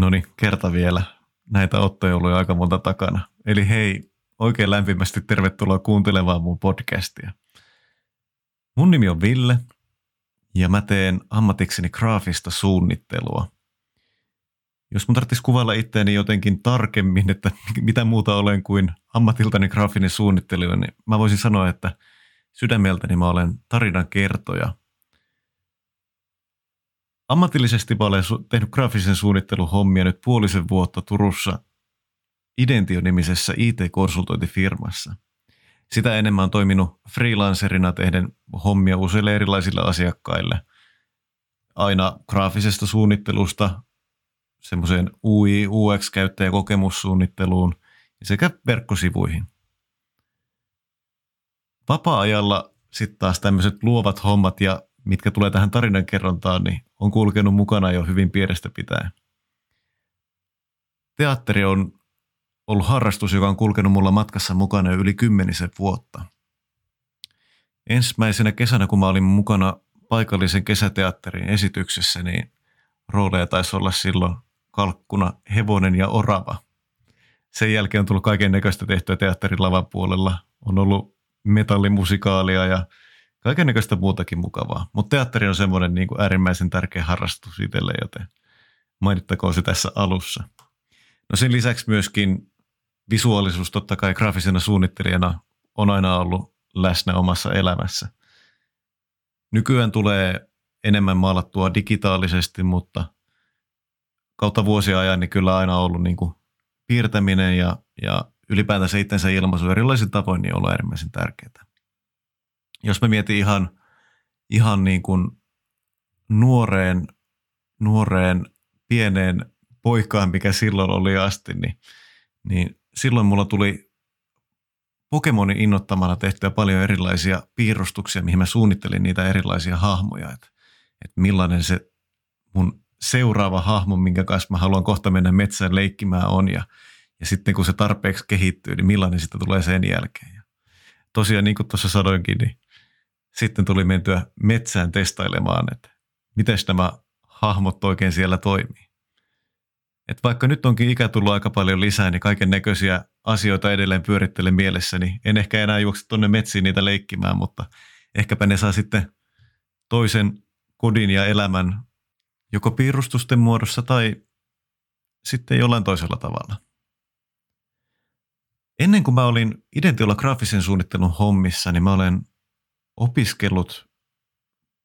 No niin, kerta vielä. Näitä ottoja oli aika monta takana. Eli hei, oikein lämpimästi tervetuloa kuuntelemaan mun podcastia. Mun nimi on Ville ja mä teen ammatikseni graafista suunnittelua. Jos mun tarvitsisi kuvailla itseäni jotenkin tarkemmin, että mitä muuta olen kuin ammatiltani graafinen suunnittelija, niin mä voisin sanoa, että sydämeltäni mä olen tarinan kertoja – Ammatillisesti mä olen tehnyt graafisen suunnittelun hommia nyt puolisen vuotta Turussa Identio-nimisessä IT-konsultointifirmassa. Sitä enemmän on toiminut freelancerina tehden hommia useille erilaisille asiakkaille. Aina graafisesta suunnittelusta semmoiseen UI, UX-käyttäjäkokemussuunnitteluun sekä verkkosivuihin. Vapaa-ajalla sitten taas tämmöiset luovat hommat ja mitkä tulee tähän tarinankerrontaan, niin on kulkenut mukana jo hyvin pienestä pitäen. Teatteri on ollut harrastus, joka on kulkenut mulla matkassa mukana jo yli kymmenisen vuotta. Ensimmäisenä kesänä, kun mä olin mukana paikallisen kesäteatterin esityksessä, niin rooleja taisi olla silloin kalkkuna hevonen ja orava. Sen jälkeen on tullut kaiken näköistä tehtyä teatterin lavan puolella. On ollut metallimusikaalia ja kaiken näköistä muutakin mukavaa. Mutta teatteri on semmoinen niin äärimmäisen tärkeä harrastus itselle, joten mainittakoon se tässä alussa. No sen lisäksi myöskin visuaalisuus totta kai graafisena suunnittelijana on aina ollut läsnä omassa elämässä. Nykyään tulee enemmän maalattua digitaalisesti, mutta kautta vuosia ajan niin kyllä aina ollut niin kuin piirtäminen ja, ja ylipäätänsä itsensä ilmaisu erilaisin tavoin niin on ollut äärimmäisen tärkeää jos mä mietin ihan, ihan niin kuin nuoreen, nuoreen pieneen poikaan, mikä silloin oli asti, niin, niin silloin mulla tuli Pokemonin innottamana tehtyä paljon erilaisia piirustuksia, mihin mä suunnittelin niitä erilaisia hahmoja, että, että millainen se mun seuraava hahmo, minkä kanssa mä haluan kohta mennä metsään leikkimään on ja, ja sitten kun se tarpeeksi kehittyy, niin millainen sitä tulee sen jälkeen. Ja tosiaan niin kuin tuossa sanoinkin, niin sitten tuli mentyä metsään testailemaan, että miten nämä hahmot oikein siellä toimii. Et vaikka nyt onkin ikä tullut aika paljon lisää, niin kaiken näköisiä asioita edelleen pyörittelen mielessäni. En ehkä enää juokse tuonne metsiin niitä leikkimään, mutta ehkäpä ne saa sitten toisen kodin ja elämän joko piirustusten muodossa tai sitten jollain toisella tavalla. Ennen kuin mä olin Identiolla graafisen suunnittelun hommissa, niin mä olen opiskellut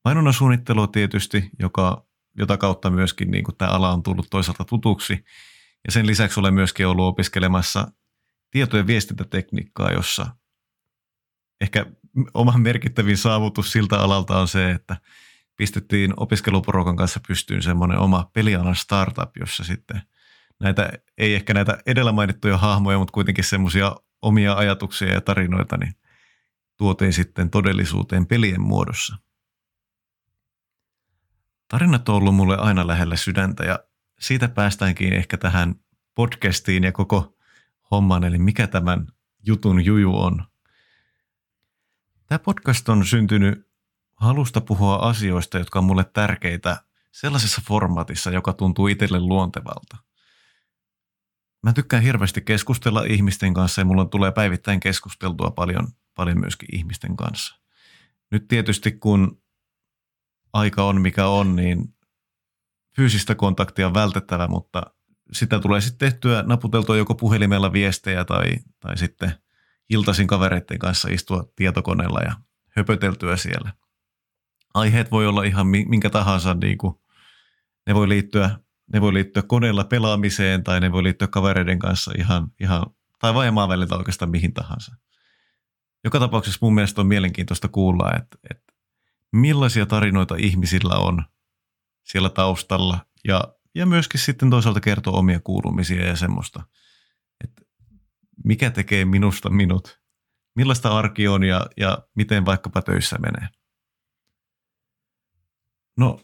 mainonnan suunnittelua tietysti, joka, jota kautta myöskin niin kuin tämä ala on tullut toisaalta tutuksi. Ja sen lisäksi olen myöskin ollut opiskelemassa tieto- ja viestintätekniikkaa, jossa ehkä oma merkittävin saavutus siltä alalta on se, että pistettiin opiskeluporokan kanssa pystyyn semmoinen oma pelialan startup, jossa sitten näitä, ei ehkä näitä edellä mainittuja hahmoja, mutta kuitenkin semmoisia omia ajatuksia ja tarinoita, niin tuotiin sitten todellisuuteen pelien muodossa. Tarinat on ollut mulle aina lähellä sydäntä ja siitä päästäänkin ehkä tähän podcastiin ja koko homman, eli mikä tämän jutun juju on. Tämä podcast on syntynyt halusta puhua asioista, jotka on mulle tärkeitä sellaisessa formaatissa, joka tuntuu itselle luontevalta. Mä tykkään hirveästi keskustella ihmisten kanssa ja mulla tulee päivittäin keskusteltua paljon paljon myöskin ihmisten kanssa. Nyt tietysti kun aika on mikä on, niin fyysistä kontaktia on vältettävä, mutta sitä tulee sitten tehtyä, naputeltua joko puhelimella viestejä tai, tai sitten iltaisin kavereiden kanssa istua tietokoneella ja höpöteltyä siellä. Aiheet voi olla ihan minkä tahansa, niin kuin ne voi liittyä ne voi liittyä koneella pelaamiseen tai ne voi liittyä kavereiden kanssa ihan, ihan tai vain välillä oikeastaan mihin tahansa joka tapauksessa mun mielestä on mielenkiintoista kuulla, että, että millaisia tarinoita ihmisillä on siellä taustalla ja, ja myöskin sitten toisaalta kertoa omia kuulumisia ja semmoista, että mikä tekee minusta minut, millaista arki on ja, ja miten vaikkapa töissä menee. No,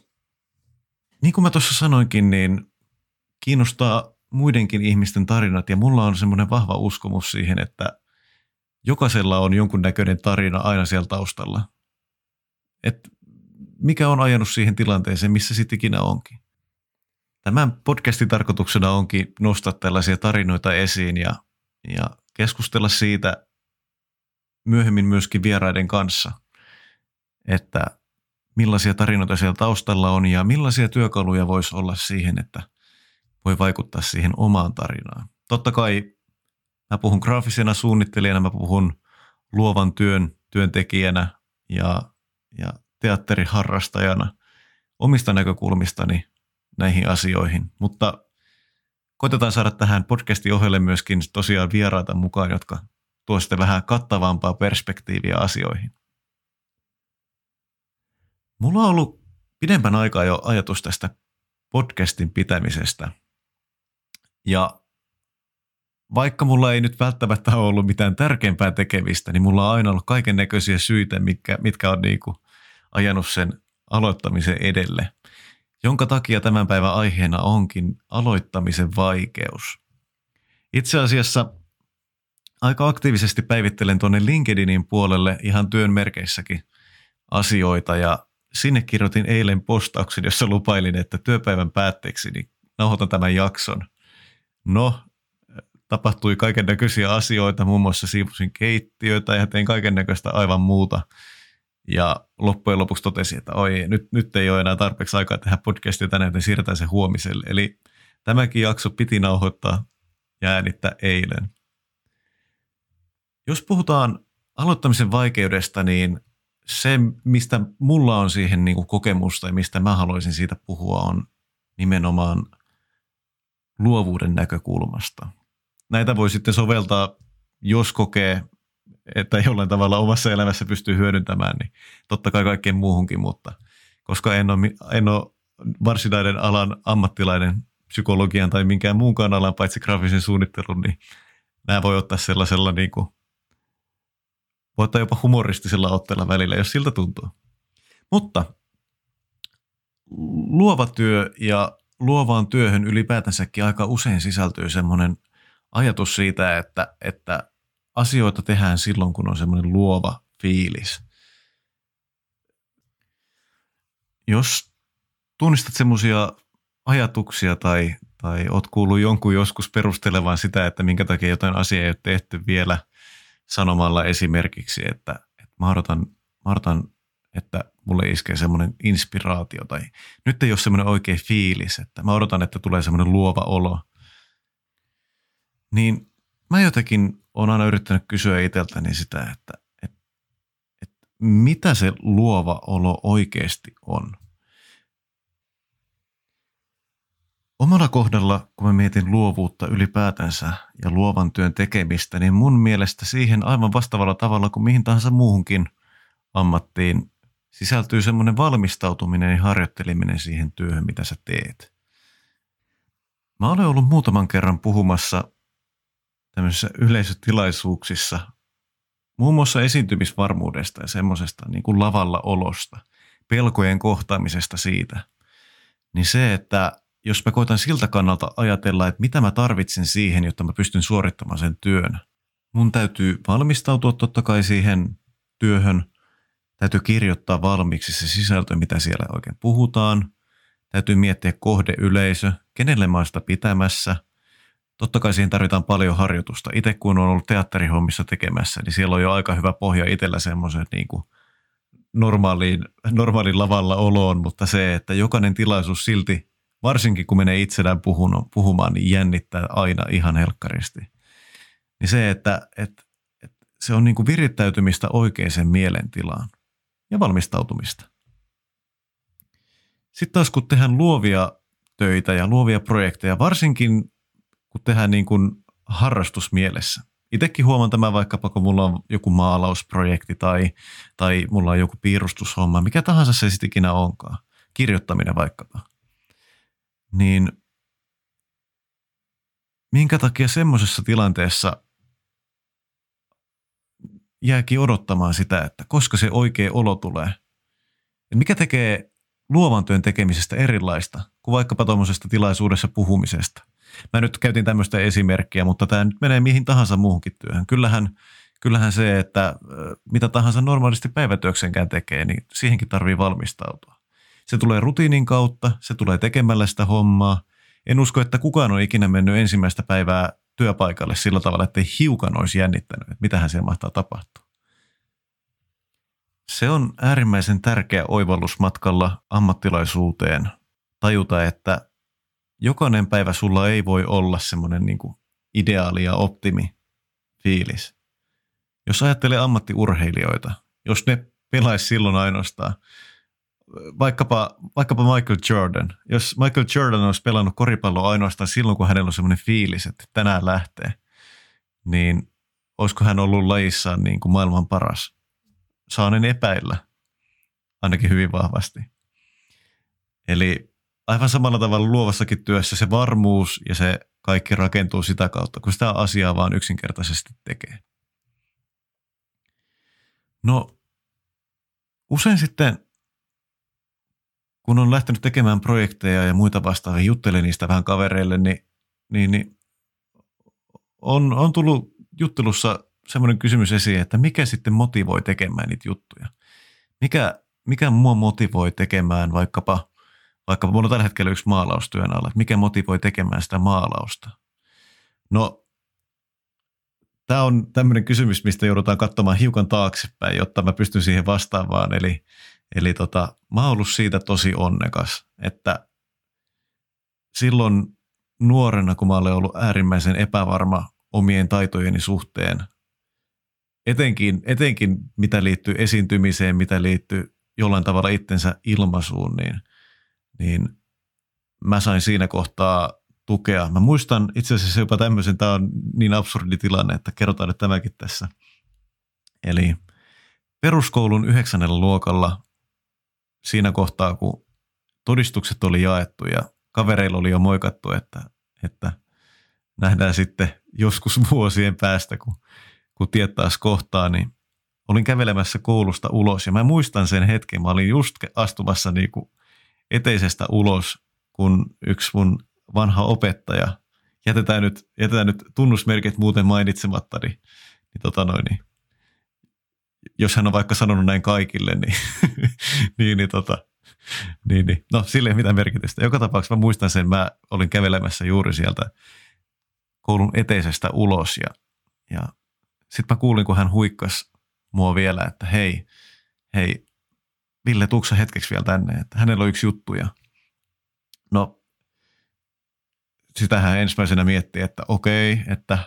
niin kuin mä tuossa sanoinkin, niin kiinnostaa muidenkin ihmisten tarinat ja mulla on semmoinen vahva uskomus siihen, että jokaisella on jonkunnäköinen tarina aina siellä taustalla. Et mikä on ajanut siihen tilanteeseen, missä sitten ikinä onkin. Tämän podcastin tarkoituksena onkin nostaa tällaisia tarinoita esiin ja, ja keskustella siitä myöhemmin myöskin vieraiden kanssa, että millaisia tarinoita siellä taustalla on ja millaisia työkaluja voisi olla siihen, että voi vaikuttaa siihen omaan tarinaan. Totta kai mä puhun graafisena suunnittelijana, mä puhun luovan työn työntekijänä ja, ja teatteriharrastajana omista näkökulmistani näihin asioihin. Mutta koitetaan saada tähän podcastin ohelle myöskin tosiaan vieraita mukaan, jotka tuo sitten vähän kattavampaa perspektiiviä asioihin. Mulla on ollut pidempän aikaa jo ajatus tästä podcastin pitämisestä. Ja vaikka mulla ei nyt välttämättä ole ollut mitään tärkeämpää tekemistä, niin mulla on aina ollut kaiken näköisiä syitä, mitkä, mitkä on niin kuin ajanut sen aloittamisen edelle. Jonka takia tämän päivän aiheena onkin aloittamisen vaikeus. Itse asiassa aika aktiivisesti päivittelen tuonne LinkedInin puolelle ihan työn merkeissäkin asioita ja sinne kirjoitin eilen postauksen, jossa lupailin, että työpäivän päätteeksi niin nauhoitan tämän jakson. No, tapahtui kaiken näköisiä asioita, muun muassa siivusin keittiöitä ja tein kaiken näköistä aivan muuta. Ja loppujen lopuksi totesin, että oi, nyt, nyt ei ole enää tarpeeksi aikaa tehdä podcastia tänään, joten siirretään se huomiselle. Eli tämäkin jakso piti nauhoittaa ja äänittää eilen. Jos puhutaan aloittamisen vaikeudesta, niin se, mistä mulla on siihen niin kuin kokemusta ja mistä mä haluaisin siitä puhua, on nimenomaan luovuuden näkökulmasta. Näitä voi sitten soveltaa, jos kokee, että jollain tavalla omassa elämässä pystyy hyödyntämään, niin totta kai kaikkeen muuhunkin, mutta koska en ole, en ole varsinainen alan ammattilainen psykologian tai minkään muunkaan alan paitsi graafisen suunnittelun, niin nämä voi ottaa sellaisella niin kuin voi ottaa jopa humoristisella otteella välillä, jos siltä tuntuu. Mutta luova työ ja luovaan työhön ylipäätänsäkin aika usein sisältyy semmoinen ajatus siitä, että, että asioita tehdään silloin, kun on semmoinen luova fiilis. Jos tunnistat semmoisia ajatuksia tai, tai oot kuullut jonkun joskus perustelevan sitä, että minkä takia jotain asiaa ei ole tehty vielä – sanomalla esimerkiksi, että, että mä, odotan, mä odotan, että mulle iskee semmoinen inspiraatio tai nyt ei ole semmoinen oikea fiilis, että mä odotan, että tulee semmoinen luova olo. Niin mä jotenkin olen aina yrittänyt kysyä itseltäni sitä, että, että, että mitä se luova olo oikeasti on. Omalla kohdalla, kun mä mietin luovuutta ylipäätänsä ja luovan työn tekemistä, niin mun mielestä siihen aivan vastaavalla tavalla kuin mihin tahansa muuhunkin ammattiin sisältyy semmoinen valmistautuminen ja harjoitteleminen siihen työhön, mitä sä teet. Mä olen ollut muutaman kerran puhumassa tämmöisissä yleisötilaisuuksissa muun muassa esiintymisvarmuudesta ja semmoisesta niin kuin lavalla olosta, pelkojen kohtaamisesta siitä. Niin se, että jos mä koitan siltä kannalta ajatella, että mitä mä tarvitsen siihen, jotta mä pystyn suorittamaan sen työn. Mun täytyy valmistautua totta kai siihen työhön. Täytyy kirjoittaa valmiiksi se sisältö, mitä siellä oikein puhutaan. Täytyy miettiä kohdeyleisö, kenelle mä sitä pitämässä. Totta kai siihen tarvitaan paljon harjoitusta. Itse kun on ollut teatterihommissa tekemässä, niin siellä on jo aika hyvä pohja itsellä semmoisen niin kuin normaaliin, normaaliin lavalla oloon, mutta se, että jokainen tilaisuus silti varsinkin kun menee itselään puhumaan, niin jännittää aina ihan helkkaristi. Niin se, että, että, että se on niin kuin virittäytymistä oikeaan mielentilaan ja valmistautumista. Sitten taas kun tehdään luovia töitä ja luovia projekteja, varsinkin kun tehdään niin kuin harrastusmielessä. Itsekin huomaan tämä vaikkapa, kun mulla on joku maalausprojekti tai, tai mulla on joku piirustushomma, mikä tahansa se sitten ikinä onkaan. Kirjoittaminen vaikkapa niin minkä takia semmoisessa tilanteessa jääkin odottamaan sitä, että koska se oikea olo tulee. Et mikä tekee luovan työn tekemisestä erilaista kuin vaikkapa tuommoisesta tilaisuudessa puhumisesta. Mä nyt käytin tämmöistä esimerkkiä, mutta tämä nyt menee mihin tahansa muuhunkin työhön. Kyllähän, kyllähän se, että mitä tahansa normaalisti päivätyöksenkään tekee, niin siihenkin tarvii valmistautua. Se tulee rutiinin kautta, se tulee tekemällä sitä hommaa en usko, että kukaan on ikinä mennyt ensimmäistä päivää työpaikalle sillä tavalla, että hiukan olisi jännittänyt, että mitähän siellä mahtaa tapahtua. Se on äärimmäisen tärkeä oivallus matkalla ammattilaisuuteen tajuta, että jokainen päivä sulla ei voi olla semmoinen niin ideaali ja optimi fiilis. Jos ajattelee ammattiurheilijoita, jos ne pelaisi silloin ainoastaan, vaikkapa, vaikkapa Michael Jordan, jos Michael Jordan olisi pelannut koripalloa ainoastaan silloin, kun hänellä on semmoinen fiilis, että tänään lähtee, niin olisiko hän ollut lajissaan niin kuin maailman paras? Saanen epäillä, ainakin hyvin vahvasti. Eli aivan samalla tavalla luovassakin työssä se varmuus ja se kaikki rakentuu sitä kautta, kun sitä asiaa vaan yksinkertaisesti tekee. No, usein sitten, kun on lähtenyt tekemään projekteja ja muita vastaavia, juttelen niistä vähän kavereille, niin, niin, niin on, on tullut juttelussa semmoinen kysymys esiin, että mikä sitten motivoi tekemään niitä juttuja? Mikä, mikä mua motivoi tekemään vaikkapa, vaikkapa mulla on tällä hetkellä yksi maalaustyön alla, mikä motivoi tekemään sitä maalausta? No tämä on tämmöinen kysymys, mistä joudutaan katsomaan hiukan taaksepäin, jotta mä pystyn siihen vastaamaan. Eli, eli tota, mä oon ollut siitä tosi onnekas, että silloin nuorena, kun mä olen ollut äärimmäisen epävarma omien taitojeni suhteen, etenkin, etenkin mitä liittyy esiintymiseen, mitä liittyy jollain tavalla itsensä ilmaisuun, niin, niin mä sain siinä kohtaa tukea. Mä muistan itse asiassa jopa tämmöisen, tämä on niin absurdi tilanne, että kerrotaan nyt tämäkin tässä. Eli peruskoulun yhdeksännellä luokalla siinä kohtaa, kun todistukset oli jaettu ja kavereilla oli jo moikattu, että, että nähdään sitten joskus vuosien päästä, kun, kun tiet taas kohtaa, niin olin kävelemässä koulusta ulos ja mä muistan sen hetken, mä olin just astumassa niin kuin eteisestä ulos, kun yksi mun vanha opettaja, jätetään nyt, jätetään nyt tunnusmerkit muuten mainitsematta, niin, niin, tota noin, niin jos hän on vaikka sanonut näin kaikille, niin, niin, niin, tota, niin, niin. no sille ei mitään merkitystä. Joka tapauksessa mä muistan sen, mä olin kävelemässä juuri sieltä koulun eteisestä ulos ja, ja sitten mä kuulin, kun hän huikkas mua vielä, että hei, hei, Ville, tuuksa hetkeksi vielä tänne, että hänellä on yksi juttu ja no sitähän ensimmäisenä miettii, että okei, että,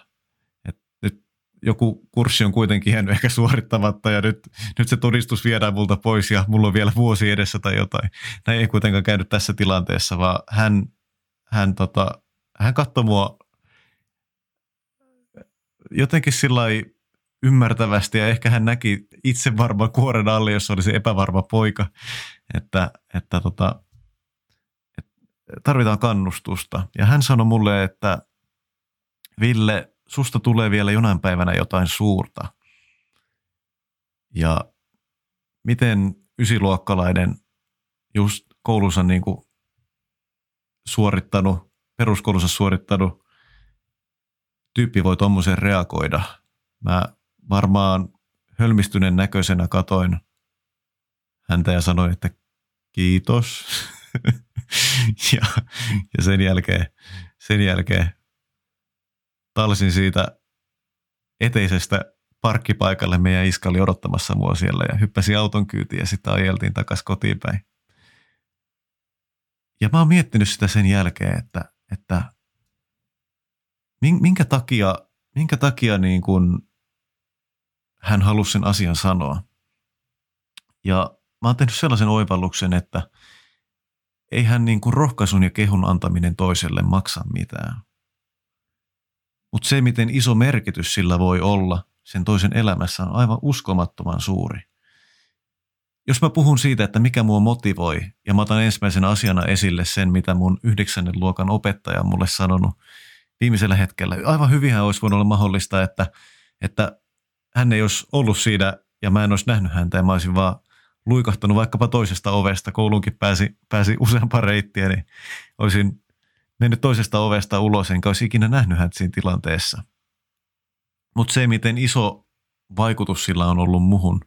että nyt joku kurssi on kuitenkin jäänyt ehkä suorittamatta ja nyt, nyt se todistus viedään multa pois ja mulla on vielä vuosi edessä tai jotain. Näin ei kuitenkaan käynyt tässä tilanteessa, vaan hän, hän, tota, hän katsoi mua jotenkin sillä ymmärtävästi ja ehkä hän näki itse varmaan kuoren alle, jos olisi epävarma poika, että, että tota, tarvitaan kannustusta. Ja hän sanoi mulle, että Ville, susta tulee vielä jonain päivänä jotain suurta. Ja miten ysiluokkalainen just koulussa niin kuin suorittanut, peruskoulussa suorittanut tyyppi voi tuommoiseen reagoida. Mä varmaan hölmistyneen näköisenä katoin häntä ja sanoin, että kiitos. ja, ja sen jälkeen, sen jälkeen talsin siitä eteisestä parkkipaikalle. Meidän iska oli odottamassa mua siellä ja hyppäsi auton kyytiin ja sitten ajeltiin takaisin kotiin päin. Ja mä oon miettinyt sitä sen jälkeen, että, että minkä takia, minkä takia niin kun hän halusi sen asian sanoa. Ja mä oon tehnyt sellaisen oivalluksen, että – eihän niin kuin rohkaisun ja kehun antaminen toiselle maksa mitään. Mutta se, miten iso merkitys sillä voi olla sen toisen elämässä, on aivan uskomattoman suuri. Jos mä puhun siitä, että mikä mua motivoi, ja mä otan ensimmäisenä asiana esille sen, mitä mun yhdeksännen luokan opettaja on mulle sanonut viimeisellä hetkellä. Aivan hyvinhän olisi voinut olla mahdollista, että, että hän ei olisi ollut siinä ja mä en olisi nähnyt häntä ja mä olisin vaan luikahtanut vaikkapa toisesta ovesta, kouluunkin pääsi, pääsi useampaa reittiä, niin olisin mennyt toisesta ovesta ulos, enkä olisi ikinä nähnyt häntä siinä tilanteessa. Mutta se, miten iso vaikutus sillä on ollut muhun,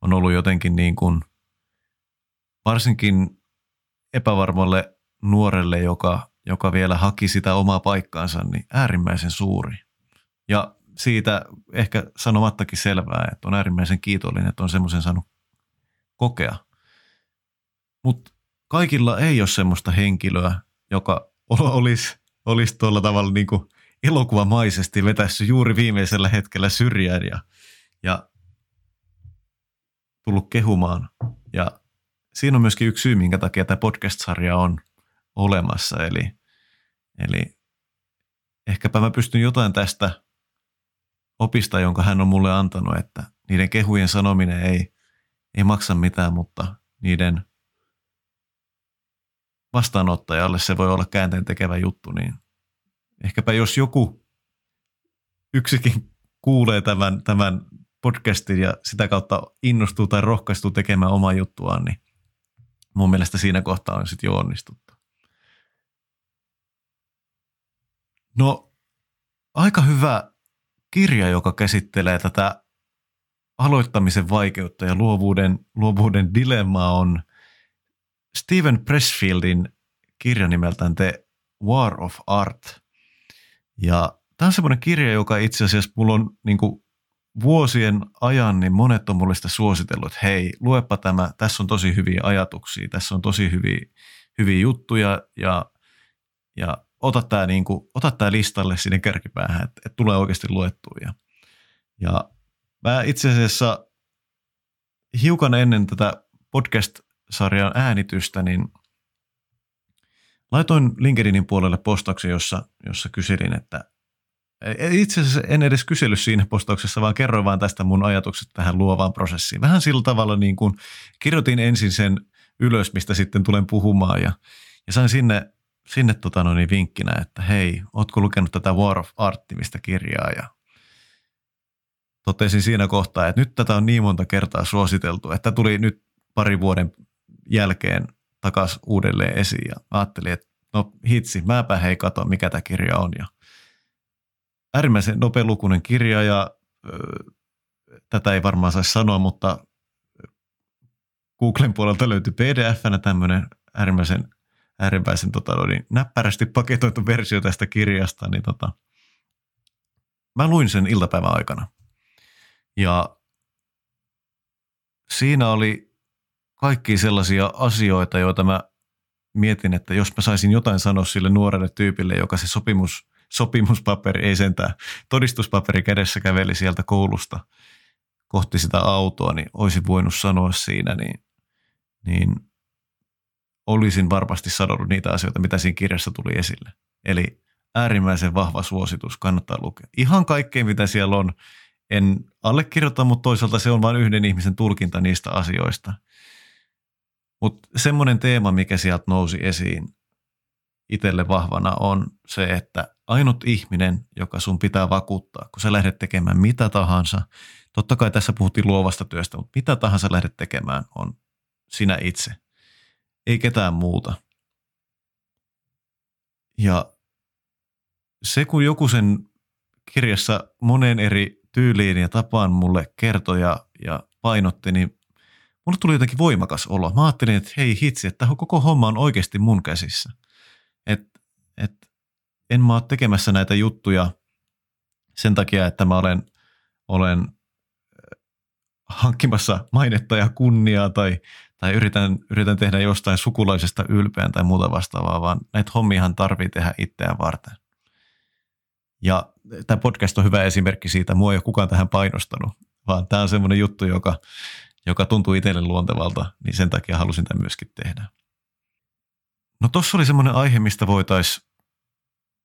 on ollut jotenkin niin kuin, varsinkin epävarmalle nuorelle, joka joka vielä haki sitä omaa paikkaansa, niin äärimmäisen suuri. Ja siitä ehkä sanomattakin selvää, että on äärimmäisen kiitollinen, että on semmoisen saanut kokea. Mutta kaikilla ei ole semmoista henkilöä, joka olisi, olisi tuolla tavalla niin elokuvamaisesti vetässä juuri viimeisellä hetkellä syrjään ja, ja tullut kehumaan. Ja siinä on myöskin yksi syy, minkä takia tämä podcast-sarja on olemassa. Eli, eli ehkäpä mä pystyn jotain tästä opista, jonka hän on mulle antanut, että niiden kehujen sanominen ei, ei maksa mitään, mutta niiden vastaanottajalle se voi olla käänteen tekevä juttu, niin ehkäpä jos joku yksikin kuulee tämän, tämän podcastin ja sitä kautta innostuu tai rohkaistuu tekemään omaa juttuaan, niin mun mielestä siinä kohtaa on sitten jo onnistuttu. No, aika hyvä kirja, joka käsittelee tätä aloittamisen vaikeutta ja luovuuden, luovuuden dilemmaa on Steven Pressfieldin kirja nimeltään The War of Art. Ja tämä on semmoinen kirja, joka itse asiassa mulla on niin kuin vuosien ajan, niin monet on mulle sitä suositellut, että hei, luepa tämä, tässä on tosi hyviä ajatuksia, tässä on tosi hyviä, hyviä juttuja ja, ja ota tämä, niin kuin, ota listalle sinne kärkipäähän, että, että tulee oikeasti luettua. Ja, ja mä itse asiassa hiukan ennen tätä podcast-sarjan äänitystä, niin laitoin LinkedInin puolelle postauksen, jossa, jossa kyselin, että itse asiassa en edes kysellyt siinä postauksessa, vaan kerroin vaan tästä mun ajatukset tähän luovaan prosessiin. Vähän sillä tavalla niin kuin kirjoitin ensin sen ylös, mistä sitten tulen puhumaan ja, ja sain sinne sinne tota, no niin, vinkkinä, että hei, ootko lukenut tätä War of Artimista kirjaa? Ja totesin siinä kohtaa, että nyt tätä on niin monta kertaa suositeltu, että tuli nyt pari vuoden jälkeen takaisin uudelleen esiin. Ja ajattelin, että no hitsi, mäpä hei kato, mikä tämä kirja on. Ja äärimmäisen nopealukuinen kirja ja ö, tätä ei varmaan saisi sanoa, mutta Googlen puolelta löytyi pdf-nä tämmöinen äärimmäisen äärimmäisen tota, no niin, näppärästi paketoitu versio tästä kirjasta, niin tota, mä luin sen iltapäivän aikana. Ja siinä oli kaikki sellaisia asioita, joita mä mietin, että jos mä saisin jotain sanoa sille nuorelle tyypille, joka se sopimus, sopimuspaperi, ei sentään, todistuspaperi kädessä käveli sieltä koulusta kohti sitä autoa, niin olisi voinut sanoa siinä, niin, niin olisin varmasti sanonut niitä asioita, mitä siinä kirjassa tuli esille. Eli äärimmäisen vahva suositus, kannattaa lukea. Ihan kaikkea, mitä siellä on, en allekirjoita, mutta toisaalta se on vain yhden ihmisen tulkinta niistä asioista. Mutta semmoinen teema, mikä sieltä nousi esiin itselle vahvana on se, että ainut ihminen, joka sun pitää vakuuttaa, kun sä lähdet tekemään mitä tahansa, totta kai tässä puhuttiin luovasta työstä, mutta mitä tahansa lähdet tekemään on sinä itse ei ketään muuta. Ja se, kun joku sen kirjassa monen eri tyyliin ja tapaan mulle kertoi ja, ja painotti, niin mulle tuli jotenkin voimakas olo. Mä ajattelin, että hei hitsi, että koko homma on oikeasti mun käsissä. Et, et, en mä ole tekemässä näitä juttuja sen takia, että mä olen, olen hankkimassa mainetta ja kunniaa tai, tai yritän, yritän tehdä jostain sukulaisesta ylpeän tai muuta vastaavaa, vaan näitä hommiahan tarvii tehdä itseään varten. Ja tämä podcast on hyvä esimerkki siitä, mua ei ole kukaan tähän painostanut, vaan tämä on semmoinen juttu, joka, joka tuntuu itselle luontevalta, niin sen takia halusin tämän myöskin tehdä. No tuossa oli semmoinen aihe, mistä voitaisiin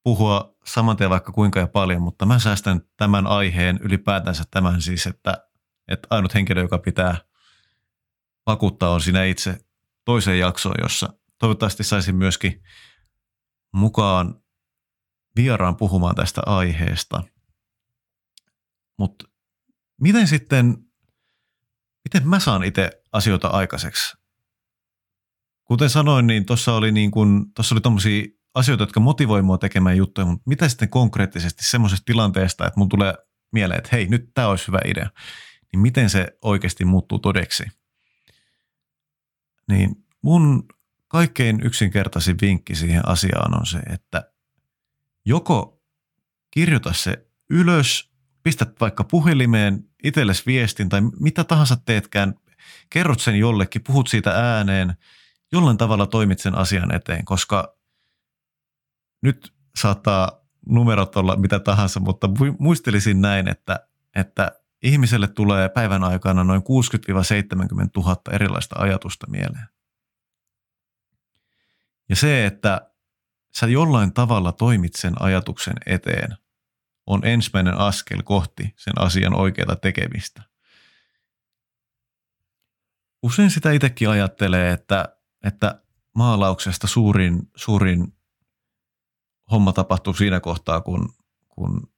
puhua saman tien vaikka kuinka ja paljon, mutta mä säästän tämän aiheen ylipäätänsä tämän siis, että, että ainut henkilö, joka pitää vakuuttaa on sinä itse toiseen jaksoon, jossa toivottavasti saisin myöskin mukaan vieraan puhumaan tästä aiheesta. Mutta miten sitten, miten mä saan itse asioita aikaiseksi? Kuten sanoin, niin tuossa oli, niin kun, tossa oli tommosia asioita, jotka motivoi mua tekemään juttuja, mutta mitä sitten konkreettisesti semmoisesta tilanteesta, että mun tulee mieleen, että hei, nyt tämä olisi hyvä idea, niin miten se oikeasti muuttuu todeksi? Niin mun kaikkein yksinkertaisin vinkki siihen asiaan on se, että joko kirjoita se ylös, pistät vaikka puhelimeen itsellesi viestin tai mitä tahansa teetkään, kerrot sen jollekin, puhut siitä ääneen, jollain tavalla toimit sen asian eteen, koska nyt saattaa numerot olla mitä tahansa, mutta muistelisin näin, että, että ihmiselle tulee päivän aikana noin 60-70 000 erilaista ajatusta mieleen. Ja se, että sä jollain tavalla toimit sen ajatuksen eteen, on ensimmäinen askel kohti sen asian oikeaa tekemistä. Usein sitä itsekin ajattelee, että, että maalauksesta suurin, suurin homma tapahtuu siinä kohtaa, kun, kun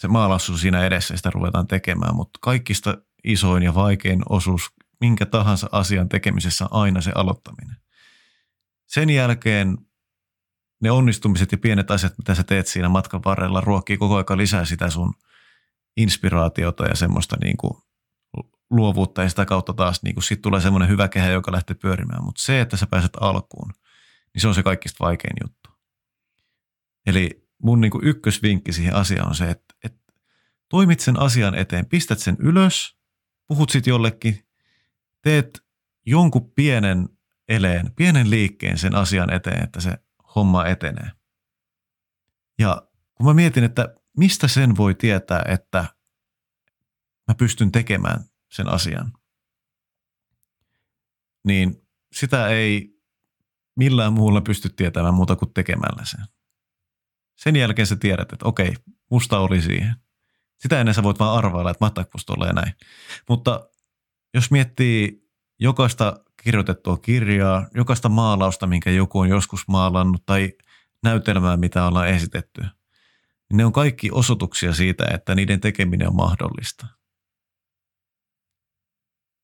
se maalaus on siinä edessä sitä ruvetaan tekemään, mutta kaikista isoin ja vaikein osuus minkä tahansa asian tekemisessä on aina se aloittaminen. Sen jälkeen ne onnistumiset ja pienet asiat, mitä sä teet siinä matkan varrella, ruokkii koko ajan lisää sitä sun inspiraatiota ja semmoista niin kuin luovuutta ja sitä kautta taas niin kuin sit tulee semmoinen hyvä kehä, joka lähtee pyörimään. Mutta se, että sä pääset alkuun, niin se on se kaikista vaikein juttu. Eli mun niin kuin ykkösvinkki siihen asiaan on se, että toimit sen asian eteen, pistät sen ylös, puhut sit jollekin, teet jonkun pienen eleen, pienen liikkeen sen asian eteen, että se homma etenee. Ja kun mä mietin, että mistä sen voi tietää, että mä pystyn tekemään sen asian, niin sitä ei millään muulla pysty tietämään muuta kuin tekemällä sen. Sen jälkeen sä tiedät, että okei, musta oli siihen. Sitä ennen sä voit vaan arvailla, että mahtaako musta ja näin. Mutta jos miettii jokaista kirjoitettua kirjaa, jokaista maalausta, minkä joku on joskus maalannut tai näytelmää, mitä ollaan esitetty, niin ne on kaikki osoituksia siitä, että niiden tekeminen on mahdollista.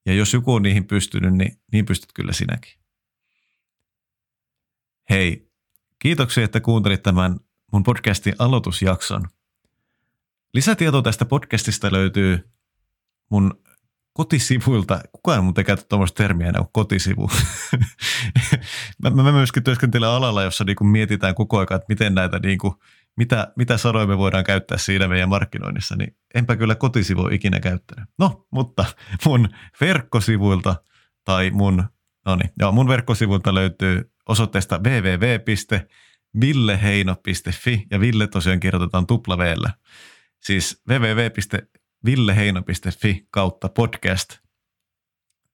Ja jos joku on niihin pystynyt, niin niin pystyt kyllä sinäkin. Hei, kiitoksia, että kuuntelit tämän mun podcastin aloitusjakson. Lisätietoa tästä podcastista löytyy mun kotisivuilta, kukaan mun ei käytä tuommoista termiä enää kuin kotisivu. mä, mä, myöskin työskentelen alalla, jossa niinku mietitään koko ajan, että miten näitä, niinku, mitä, mitä sanoja me voidaan käyttää siinä meidän markkinoinnissa, niin enpä kyllä kotisivu ikinä käyttänyt. No, mutta mun verkkosivuilta tai mun, no niin, joo, mun verkkosivuilta löytyy osoitteesta www.villeheino.fi ja Ville tosiaan kirjoitetaan tupla Siis www villeheino.fi kautta podcast,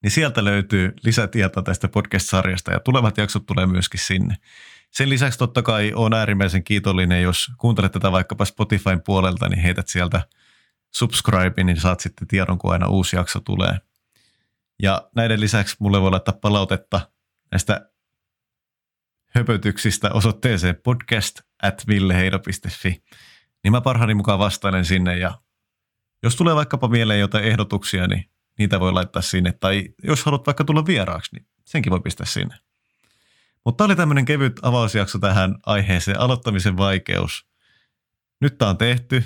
niin sieltä löytyy lisätietoa tästä podcast-sarjasta ja tulevat jaksot tulee myöskin sinne. Sen lisäksi totta kai on äärimmäisen kiitollinen, jos kuuntelet tätä vaikkapa Spotifyn puolelta, niin heität sieltä subscribe, niin saat sitten tiedon, kun aina uusi jakso tulee. Ja näiden lisäksi mulle voi laittaa palautetta näistä höpötyksistä osoitteeseen podcast at villeheino.fi. Niin mä parhaani mukaan vastailen sinne ja jos tulee vaikkapa mieleen jotain ehdotuksia, niin niitä voi laittaa sinne. Tai jos haluat vaikka tulla vieraaksi, niin senkin voi pistää sinne. Mutta oli tämmöinen kevyt avausjakso tähän aiheeseen, aloittamisen vaikeus. Nyt tämä on tehty,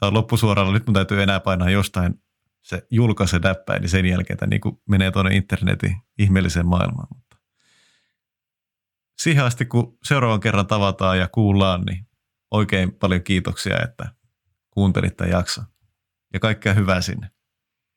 tämä on loppusuoralla, nyt mun täytyy enää painaa jostain se julkaise näppäin, niin sen jälkeen tämä niin menee tuonne internetin ihmeelliseen maailmaan. Mutta siihen asti, kun seuraavan kerran tavataan ja kuullaan, niin oikein paljon kiitoksia, että kuuntelit tämän jakson ja kaikkea hyvää sinne.